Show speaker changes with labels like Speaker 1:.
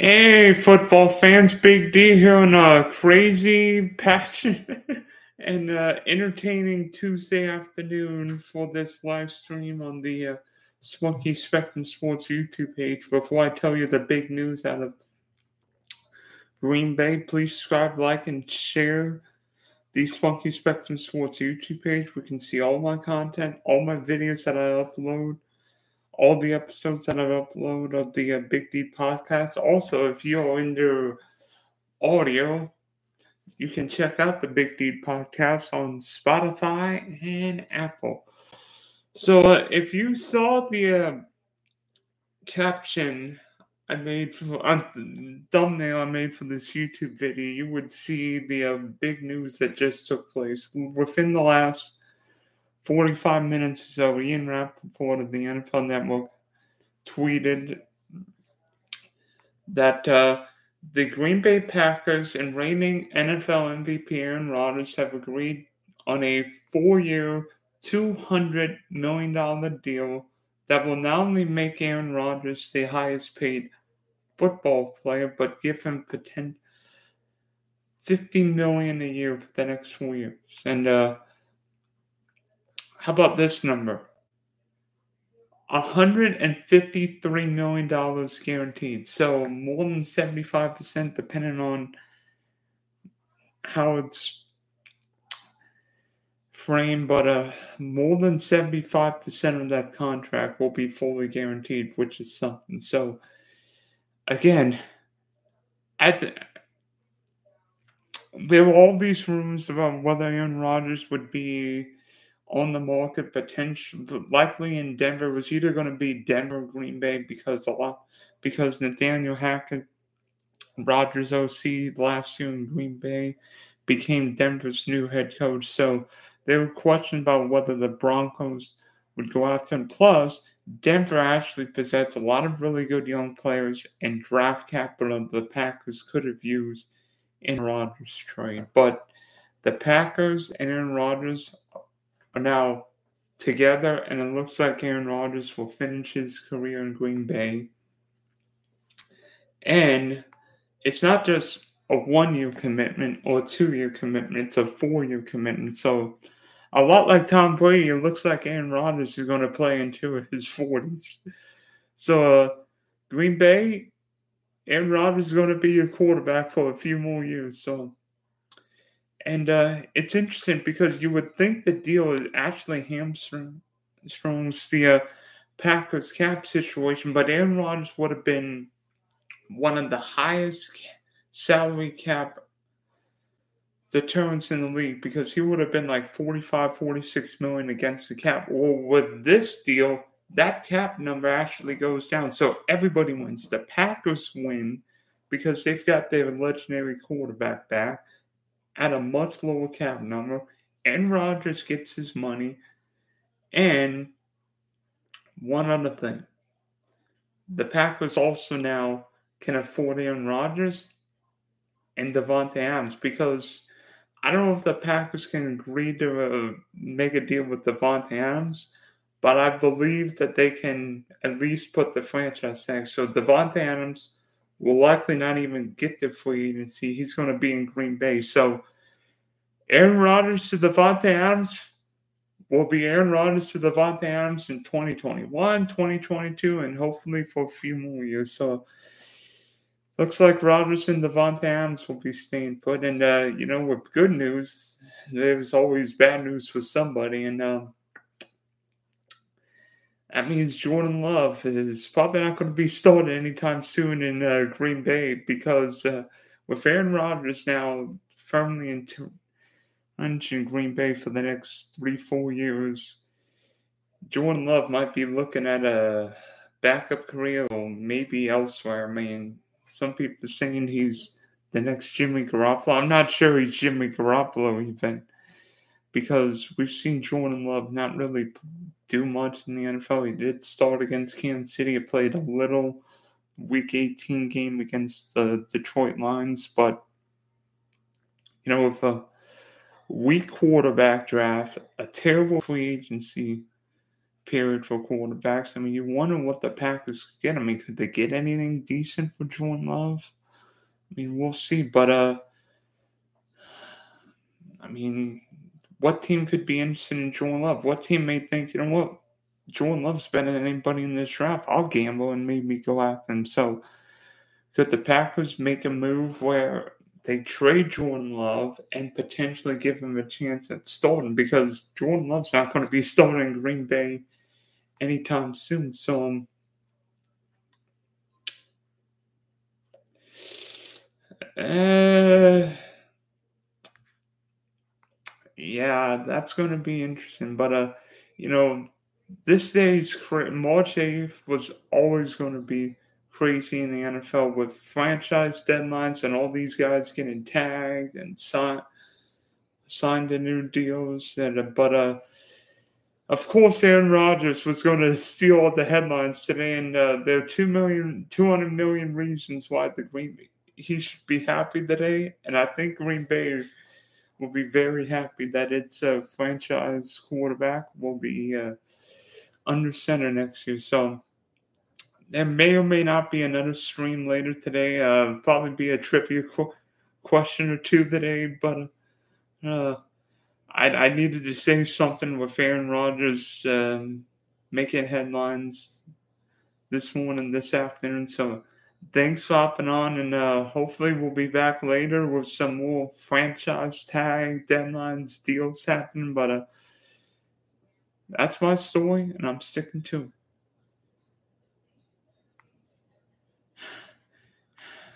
Speaker 1: Hey, football fans, Big D here on a crazy, passionate, and uh, entertaining Tuesday afternoon for this live stream on the uh, Spunky Spectrum Sports YouTube page. Before I tell you the big news out of Green Bay, please subscribe, like, and share the Spunky Spectrum Sports YouTube page. We can see all my content, all my videos that I upload all the episodes that I've uploaded of the uh, Big D podcast. Also, if you're into audio, you can check out the Big D podcast on Spotify and Apple. So, uh, if you saw the uh, caption I made for uh, thumbnail I made for this YouTube video, you would see the uh, big news that just took place within the last 45 minutes or so, Ian Rapoport of the NFL Network tweeted that uh, the Green Bay Packers and reigning NFL MVP Aaron Rodgers have agreed on a four year, $200 million deal that will not only make Aaron Rodgers the highest paid football player, but give him potential. 15 million a year for the next four years. And uh, how about this number? $153 million guaranteed. So more than 75%, depending on how it's framed, but uh, more than 75% of that contract will be fully guaranteed, which is something. So, again, at the, there were all these rumors about whether Aaron Rodgers would be on the market potential likely in Denver was either going to be Denver Green Bay because a lot because Nathaniel Hackett Rodgers OC last year in Green Bay became Denver's new head coach. So there were questions about whether the Broncos would go after him. Plus, Denver actually possessed a lot of really good young players and draft capital the Packers could have used in Rodgers' trade. But the Packers and Aaron Rodgers are now together, and it looks like Aaron Rodgers will finish his career in Green Bay. And it's not just a one year commitment or a two year commitment, it's a four year commitment. So, a lot like Tom Brady, it looks like Aaron Rodgers is going to play into his 40s. So, uh, Green Bay, Aaron Rodgers is going to be your quarterback for a few more years. So, and uh, it's interesting because you would think the deal is actually hamstrings the uh, Packers cap situation, but Aaron Rodgers would have been one of the highest salary cap deterrents in the league because he would have been like 45, 46 million against the cap. Well, with this deal, that cap number actually goes down. So everybody wins. The Packers win because they've got their legendary quarterback back at a much lower cap number, and Rodgers gets his money. And one other thing the Packers also now can afford Aaron Rodgers and Davante Adams because I don't know if the Packers can agree to uh, make a deal with Davante Adams, but I believe that they can at least put the franchise tag. So Davante Adams will likely not even get to free agency. He's going to be in Green Bay. So Aaron Rodgers to Davante Adams will be Aaron Rodgers to Davante Adams in 2021, 2022, and hopefully for a few more years. So looks like Rodgers and Davante Adams will be staying put. And uh, you know, with good news, there's always bad news for somebody, and um, that means Jordan Love is probably not going to be started anytime soon in uh, Green Bay because uh, with Aaron Rodgers now firmly into in Green Bay for the next three, four years, Jordan Love might be looking at a backup career or maybe elsewhere. I mean, some people are saying he's the next Jimmy Garoppolo. I'm not sure he's Jimmy Garoppolo even because we've seen Jordan Love not really do much in the NFL. He did start against Kansas City. He played a little Week 18 game against the Detroit Lions, but you know, with a weak quarterback draft, a terrible free agency period for quarterbacks. I mean, you wonder what the Packers could get. I mean, could they get anything decent for Jordan Love? I mean, we'll see. But uh, I mean, what team could be interested in Jordan Love? What team may think, you know what, Jordan Love's better than anybody in this draft? I'll gamble and maybe go after him. So, could the Packers make a move where they trade Jordan Love and potentially give him a chance at starting? Because Jordan Love's not going to be starting in Green Bay anytime soon. So, um, uh, yeah, that's going to be interesting. But uh, you know, this day's March 8th was always going to be crazy in the NFL with franchise deadlines and all these guys getting tagged and signed signed to new deals. And uh, but uh, of course, Aaron Rodgers was going to steal all the headlines today, and uh, there are two million, two hundred million reasons why the Green Bay, he should be happy today, and I think Green Bay will be very happy that its a franchise quarterback will be uh, under center next year. So there may or may not be another stream later today. Uh, probably be a trivia qu- question or two today, but uh, I, I needed to say something with Aaron Rodgers um, making headlines this morning, this afternoon. So thanks for hopping on, and uh, hopefully we'll be back later with some more franchise tag deadlines, deals happening. But uh, that's my story, and I'm sticking to it.